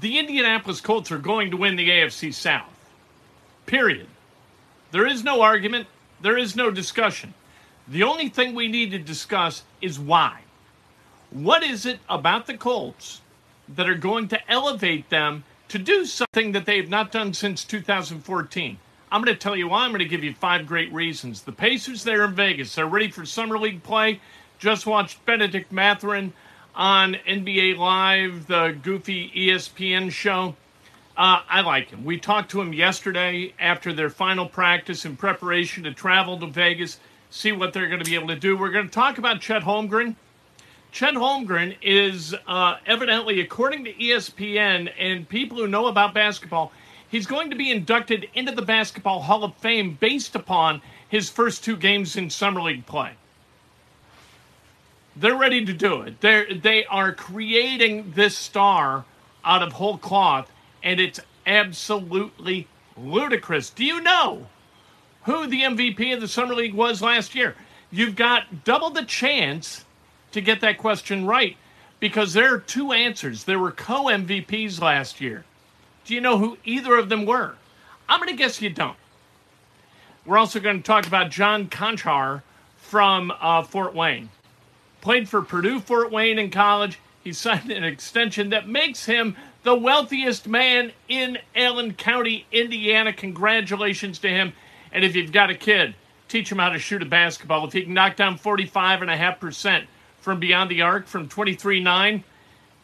the Indianapolis Colts are going to win the AFC South. Period. There is no argument, there is no discussion. The only thing we need to discuss is why. What is it about the Colts that are going to elevate them to do something that they've not done since 2014? I'm going to tell you why. I'm going to give you five great reasons. The Pacers there in Vegas They're ready for Summer League play. Just watched Benedict Mathurin on NBA Live, the goofy ESPN show. Uh, I like him. We talked to him yesterday after their final practice in preparation to travel to Vegas, see what they're going to be able to do. We're going to talk about Chet Holmgren. Chet Holmgren is uh, evidently, according to ESPN and people who know about basketball, he's going to be inducted into the Basketball Hall of Fame based upon his first two games in Summer League play. They're ready to do it. They're, they are creating this star out of whole cloth, and it's absolutely ludicrous. Do you know who the MVP of the Summer League was last year? You've got double the chance to get that question right because there are two answers. There were co MVPs last year. Do you know who either of them were? I'm going to guess you don't. We're also going to talk about Jon Konchar from uh, Fort Wayne played for Purdue Fort Wayne in college. He signed an extension that makes him the wealthiest man in Allen County, Indiana. Congratulations to him. And if you've got a kid, teach him how to shoot a basketball. If he can knock down 45.5% from beyond the arc from 23.9,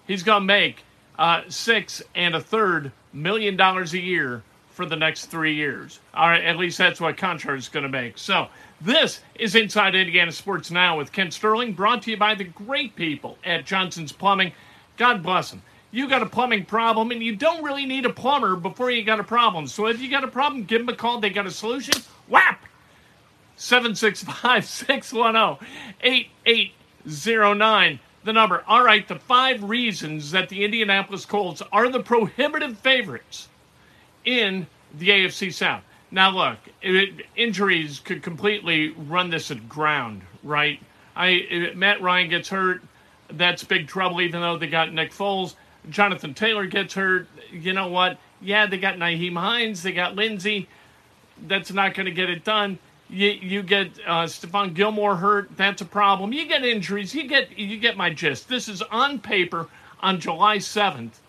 he's going to make uh, six and a third million dollars a year for the next three years. All right, at least that's what Konchar is going to make. So this is Inside Indiana Sports Now with Kent Sterling, brought to you by the great people at Johnson's Plumbing. God bless them. You got a plumbing problem, and you don't really need a plumber before you got a problem. So if you got a problem, give them a call. They got a solution. Whap! 765 610 8809. The number. All right, the five reasons that the Indianapolis Colts are the prohibitive favorites in the AFC South. Now, look, it, injuries could completely run this at ground, right? I Matt Ryan gets hurt, that's big trouble. Even though they got Nick Foles, Jonathan Taylor gets hurt. You know what? Yeah, they got Nyheim Hines, they got Lindsay. That's not going to get it done. You, you get uh, Stephon Gilmore hurt. That's a problem. You get injuries. You get you get my gist. This is on paper on July seventh.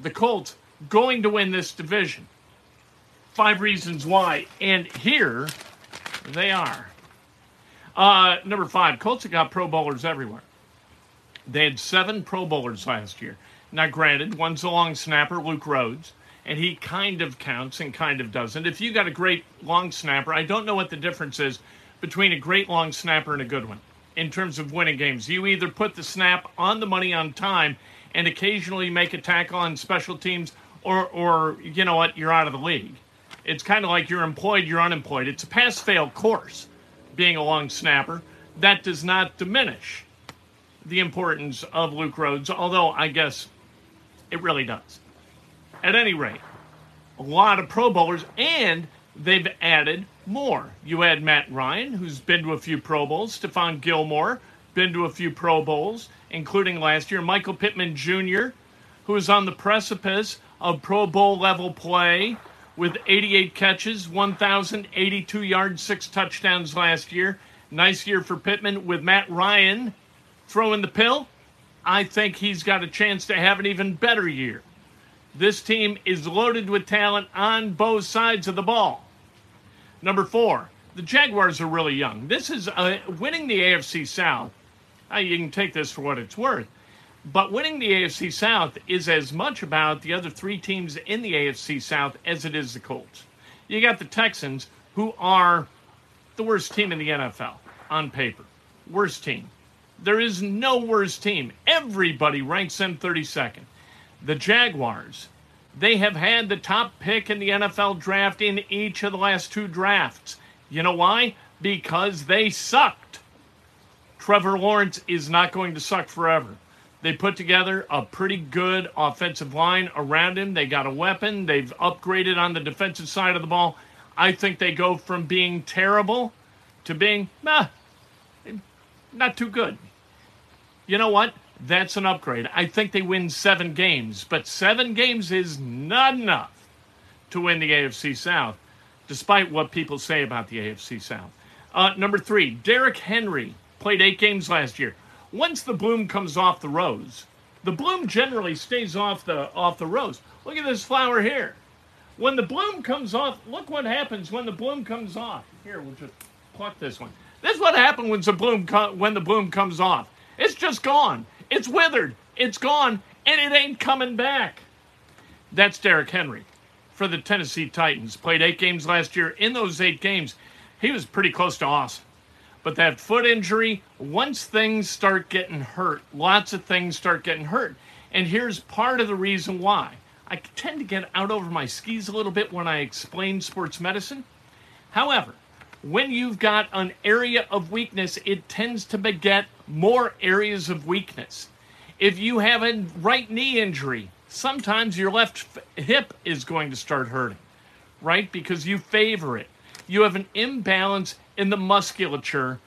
The Colts going to win this division five reasons why. And here they are. Uh, number five, Colts have got Pro Bowlers everywhere. They had seven Pro Bowlers last year. Now, granted, one's a long snapper, Luke Rhodes, and he kind of counts and kind of doesn't. If you got a great long snapper, I don't know what the difference is between a great long snapper and a good one in terms of winning games. You either put the snap on the money on time and occasionally make a tackle on special teams, or, or you know what, you're out of the league. It's kind of like you're employed, you're unemployed. It's a pass fail course, being a long snapper. That does not diminish the importance of Luke Rhodes, although I guess it really does. At any rate, a lot of Pro Bowlers, and they've added more. You add Matt Ryan, who's been to a few Pro Bowls, Stephon Gilmore, been to a few Pro Bowls, including last year, Michael Pittman Jr., who is on the precipice of Pro Bowl level play with 88 catches, 1,082 yards, six touchdowns last year. Nice year for Pittman with Matt Ryan throwing the pill. I think he's got a chance to have an even better year. This team is loaded with talent on both sides of the ball. Number four, the Jaguars are really young. This is uh, winning the AFC South. Uh, you can take this for what it's worth but winning the AFC South is as much about the other three teams in the AFC South as it is the Colts. You got the Texans, who are the worst team in the NFL on paper. Worst team. There is no worse team. Everybody ranks them 32nd. The Jaguars, they have had the top pick in the NFL draft in each of the last two drafts. You know why? Because they sucked. Trevor Lawrence is not going to suck forever. They put together a pretty good offensive line around him. They got a weapon. They've upgraded on the defensive side of the ball. I think they go from being terrible to being nah, not too good. You know what? That's an upgrade. I think they win seven games, but seven games is not enough to win the AFC South, despite what people say about the AFC South. Uh, number three, Derrick Henry played eight games last year. Once the bloom comes off the rose, the bloom generally stays off the off the rose. Look at this flower here. When the bloom comes off, look what happens when the bloom comes off. Here, we'll just pluck this one. This is what happens when the bloom co- when the bloom comes off. It's just gone. It's withered. It's gone, and it ain't coming back. That's Derrick Henry for the Tennessee Titans. Played eight games last year. In those eight games, he was pretty close to awesome. But that foot injury, once things start getting hurt, lots of things start getting hurt. And here's part of the reason why. I tend to get out over my skis a little bit when I explain sports medicine. However, when you've got an area of weakness, it tends to beget more areas of weakness. If you have a right knee injury, sometimes your left hip is going to start hurting, right? Because you favor it. You have an imbalance in the musculature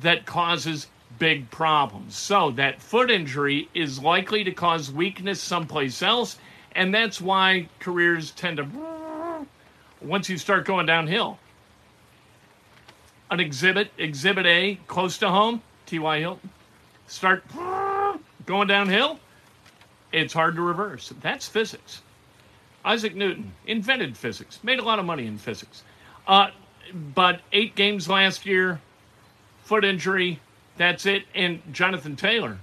that causes big problems. So, that foot injury is likely to cause weakness someplace else, and that's why careers tend to once you start going downhill. An exhibit, exhibit A, close to home, T.Y. Hilton. Start going downhill, it's hard to reverse. That's physics. Isaac Newton invented physics, made a lot of money in physics. Uh, but eight games last year, foot injury, that's it. And Jonathan Taylor,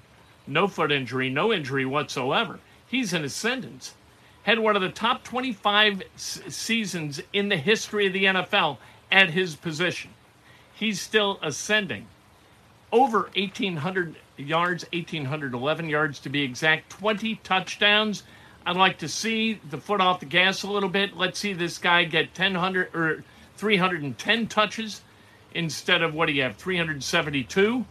no foot injury, no injury whatsoever. He's in ascendance. Had one of the top 25 s- seasons in the history of the NFL at his position. He's still ascending. Over 1,800 yards, 1,811 yards to be exact, 20 touchdowns. I'd like to see the foot off the gas a little bit. Let's see this guy get 1,000 or 310 touches instead of what do you have, 372?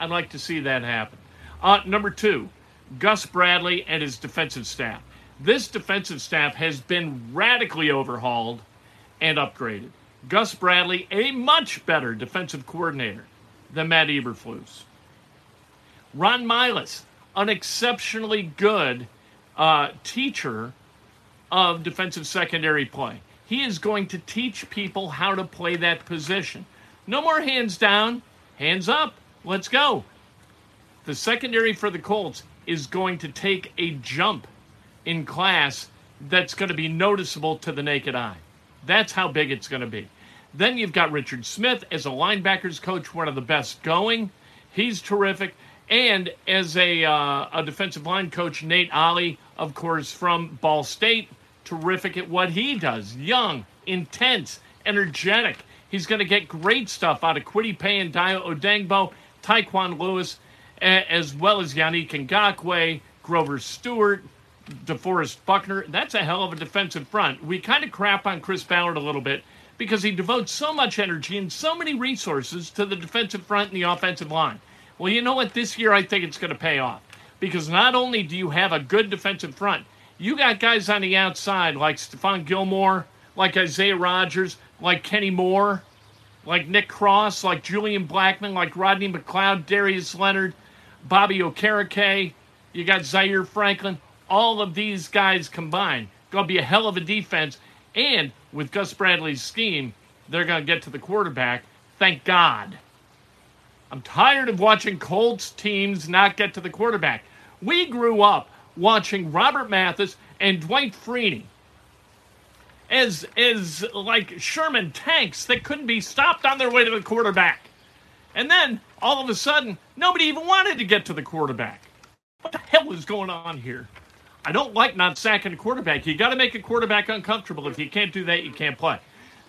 I'd like to see that happen. Uh, number two, Gus Bradley and his defensive staff. This defensive staff has been radically overhauled and upgraded. Gus Bradley, a much better defensive coordinator than Matt Eberflus. Ron Milus, an exceptionally good uh, teacher of defensive secondary play. He is going to teach people how to play that position. No more hands down, hands up. Let's go. The secondary for the Colts is going to take a jump in class that's going to be noticeable to the naked eye. That's how big it's going to be. Then you've got Richard Smith as a linebackers coach, one of the best going. He's terrific. And as a, uh, a defensive line coach, Nate Ollie, of course, from Ball State, terrific at what he does. Young, intense, energetic. He's going to get great stuff out of Kwity Paye and Dayo Odeyingbo, Tyquan Lewis, as well as Yannick Ngakoue, Grover Stewart, DeForest Buckner. That's a hell of a defensive front. We kind of crap on Chris Ballard a little bit because he devotes so much energy and so many resources to the defensive front and the offensive line. Well, you know what? This year, I think it's going to pay off because not only do you have a good defensive front, you got guys on the outside like Stephon Gilmore, like Isaiah Rodgers, like Kenny Moore, like Nick Cross, like Julian Blackmon, like Rodney McLeod, Darius Leonard, Bobby Okereke. You got Zaire Franklin. All of these guys combined going to be a hell of a defense. And with Gus Bradley's scheme, they're going to get to the quarterback. Thank God. I'm tired of watching Colts teams not get to the quarterback. We grew up watching Robert Mathis and Dwight Freeney as as like Sherman tanks that couldn't be stopped on their way to the quarterback. And then all of a sudden, nobody even wanted to get to the quarterback. What the hell is going on here? I don't like not sacking a quarterback. You got to make a quarterback uncomfortable. If you can't do that, you can't play.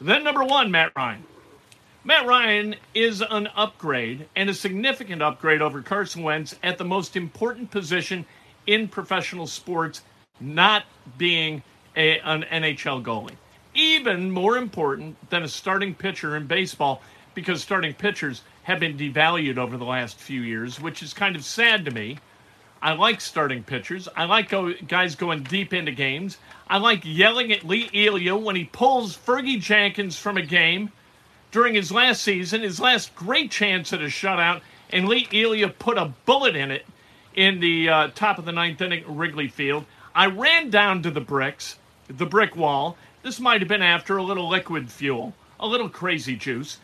Then number one, Matt Ryan. Matt Ryan is an upgrade and a significant upgrade over Carson Wentz at the most important position in professional sports, not being a, an NHL goalie. Even more important than a starting pitcher in baseball, because starting pitchers have been devalued over the last few years, which is kind of sad to me. I like starting pitchers. I like go, guys going deep into games. I like yelling at Lee Elia when he pulls Fergie Jenkins from a game during his last season, his last great chance at a shutout, and Lee Elia put a bullet in it in the uh, top of the ninth inning Wrigley Field. I ran down to the bricks, the brick wall. This might have been after a little liquid fuel, a little crazy juice.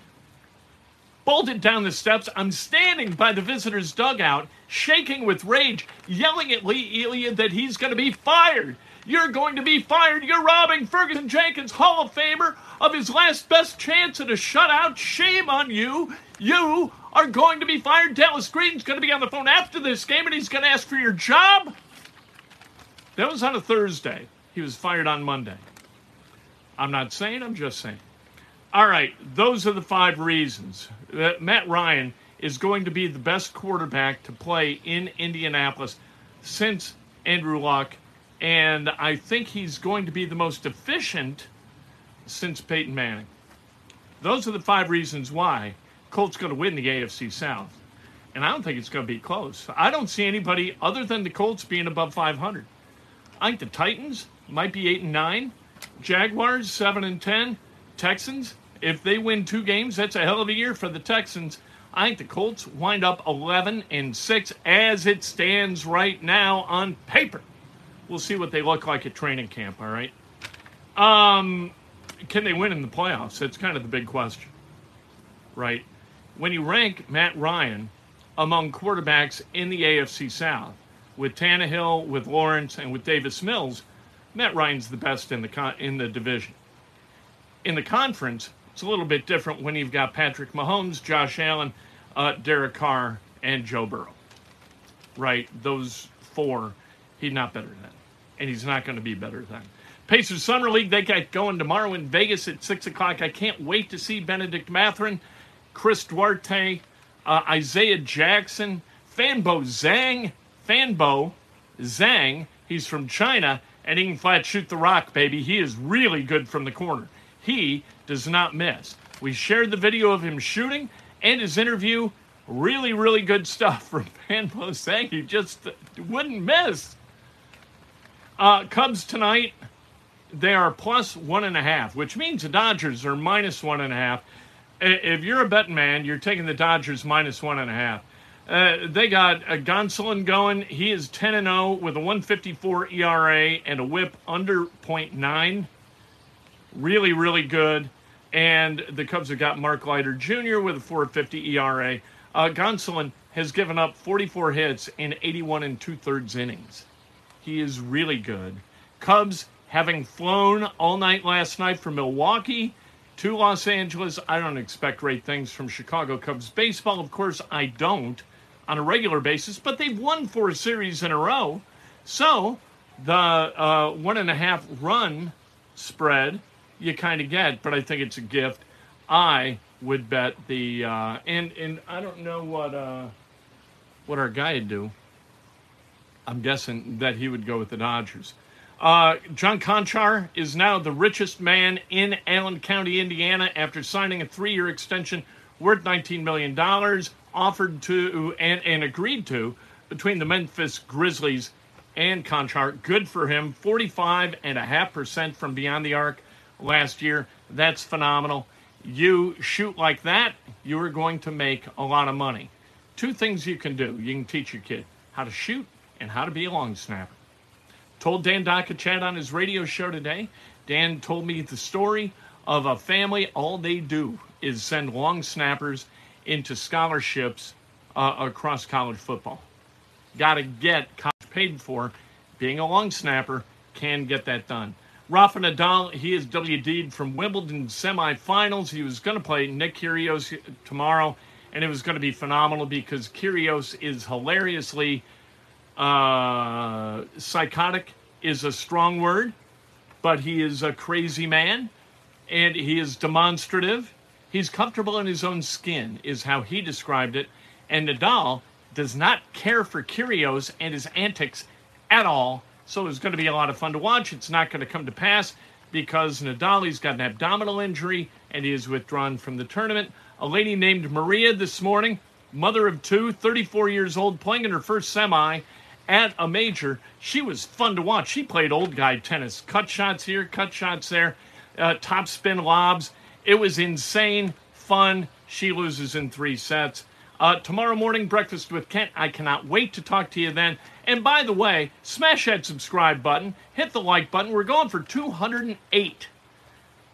Bolted down the steps. I'm standing by the visitor's dugout, shaking with rage, yelling at Lee Elia that he's going to be fired. You're going to be fired. You're robbing Ferguson Jenkins, Hall of Famer, of his last best chance at a shutout. Shame on you. You are going to be fired. Dallas Green's going to be on the phone after this game and he's going to ask for your job. That was on a Thursday. He was fired on Monday. I'm not saying, I'm just saying. All right, those are the five reasons. that Matt Ryan is going to be the best quarterback to play in Indianapolis since Andrew Luck, and I think he's going to be the most efficient since Peyton Manning. Those are the five reasons why Colts going to win the AFC South. And I don't think it's going to be close. I don't see anybody other than the Colts being above 500. I think the Titans might be 8 and 9, Jaguars 7 and 10, Texans if they win two games, that's a hell of a year for the Texans. I think the Colts wind up 11 and 6 as it stands right now on paper. We'll see what they look like at training camp, all right? Um, can they win in the playoffs? That's kind of the big question, right? When you rank Matt Ryan among quarterbacks in the AFC South, with Tannehill, with Lawrence, and with Davis Mills, Matt Ryan's the best in the con- in the division. In the conference, it's a little bit different when you've got Patrick Mahomes, Josh Allen, uh, Derek Carr, and Joe Burrow. Right? Those four, he's not better than. And he's not going to be better than. Pacers Summer League, they got going tomorrow in Vegas at 6 o'clock. I can't wait to see Benedict Mathurin, Chris Duarte, uh, Isaiah Jackson, Fanbo Zeng. Fanbo Zeng, he's from China, and he can flat shoot the rock, baby. He is really good from the corner. He does not miss. We shared the video of him shooting and his interview. Really, really good stuff from Fanbo Zeng He just wouldn't miss. Uh, Cubs tonight, they are plus one and a half, which means the Dodgers are minus one and a half. If you're a betting man, you're taking the Dodgers minus one and a half. Uh, they got a Gonsolin going. He is 10 and 0 with a 154 ERA and a whip under 0.9. Really, really good. And the Cubs have got Mark Leiter Jr. with a 450 ERA. Uh, Gonsolin has given up 44 hits in 81 and two thirds innings. He is really good. Cubs having flown all night last night from Milwaukee to Los Angeles. I don't expect great things from Chicago Cubs baseball. Of course, I don't on a regular basis, but they've won four series in a row. So the uh, one and a half run spread you kind of get, but I think it's a gift. I would bet the uh, and and I don't know what uh, what our guy would do. I'm guessing that he would go with the Dodgers. Uh, Jon Konchar is now the richest man in Allen County, Indiana, after signing a three-year extension worth $19 million, offered to and, and agreed to between the Memphis Grizzlies and Conchar. Good for him. 45.5% from beyond the arc last year. That's phenomenal. You shoot like that, you are going to make a lot of money. Two things you can do you can teach your kid how to shoot and how to be a long snapper. Told Dan Dakich on his radio show today. Dan told me the story of a family. All they do is send long snappers into scholarships uh, across college football. Got to get college paid for. Being a long snapper can get that done. Rafa Nadal, he is WD'd from Wimbledon semifinals. He was going to play Nick Kyrgios tomorrow, and it was going to be phenomenal because Kyrgios is hilariously uh, psychotic, is a strong word, but he is a crazy man, and he is demonstrative. He's comfortable in his own skin, is how he described it. And Nadal does not care for Kyrgios and his antics at all so it's going to be a lot of fun to watch. It's not going to come to pass because Nadal's got an abdominal injury and he is withdrawn from the tournament. A lady named Maria this morning, mother of two, 34 years old, playing in her first semi at a major. She was fun to watch. She played old guy tennis, cut shots here, cut shots there, uh, top spin lobs. It was insane, fun. She loses in three sets. Uh, tomorrow morning, breakfast with Kent. I cannot wait to talk to you then. And by the way, smash that subscribe button, hit the like button. We're going for 208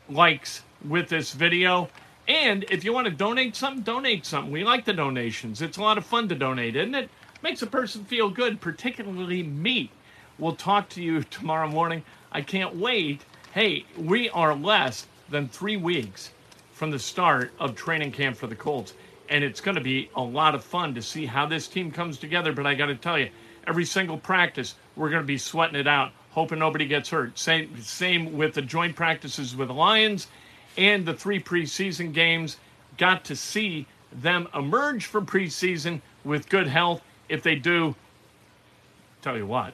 likes with this video. And if you want to donate something, donate something. We like the donations. It's a lot of fun to donate, isn't it? Makes a person feel good, particularly me. We'll talk to you tomorrow morning. I can't wait. Hey, we are less than three weeks from the start of training camp for the Colts. And it's going to be a lot of fun to see how this team comes together. But I got to tell you, every single practice, we're going to be sweating it out, hoping nobody gets hurt. Same, same with the joint practices with the Lions and the three preseason games. Got to see them emerge from preseason with good health. If they do, tell you what,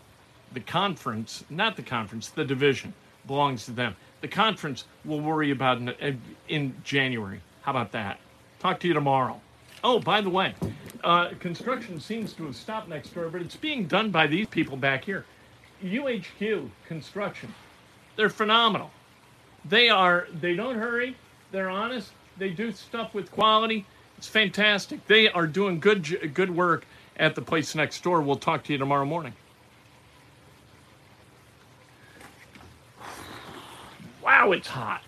the conference, not the conference, the division belongs to them. The conference will worry about in, in January. How about that? Talk to you tomorrow. Oh, by the way, uh, construction seems to have stopped next door, but it's being done by these people back here. UHQ Construction. They're phenomenal. They are. They don't hurry. They're honest. They do stuff with quality. It's fantastic. They are doing good good work at the place next door. We'll talk to you tomorrow morning. Wow, it's hot.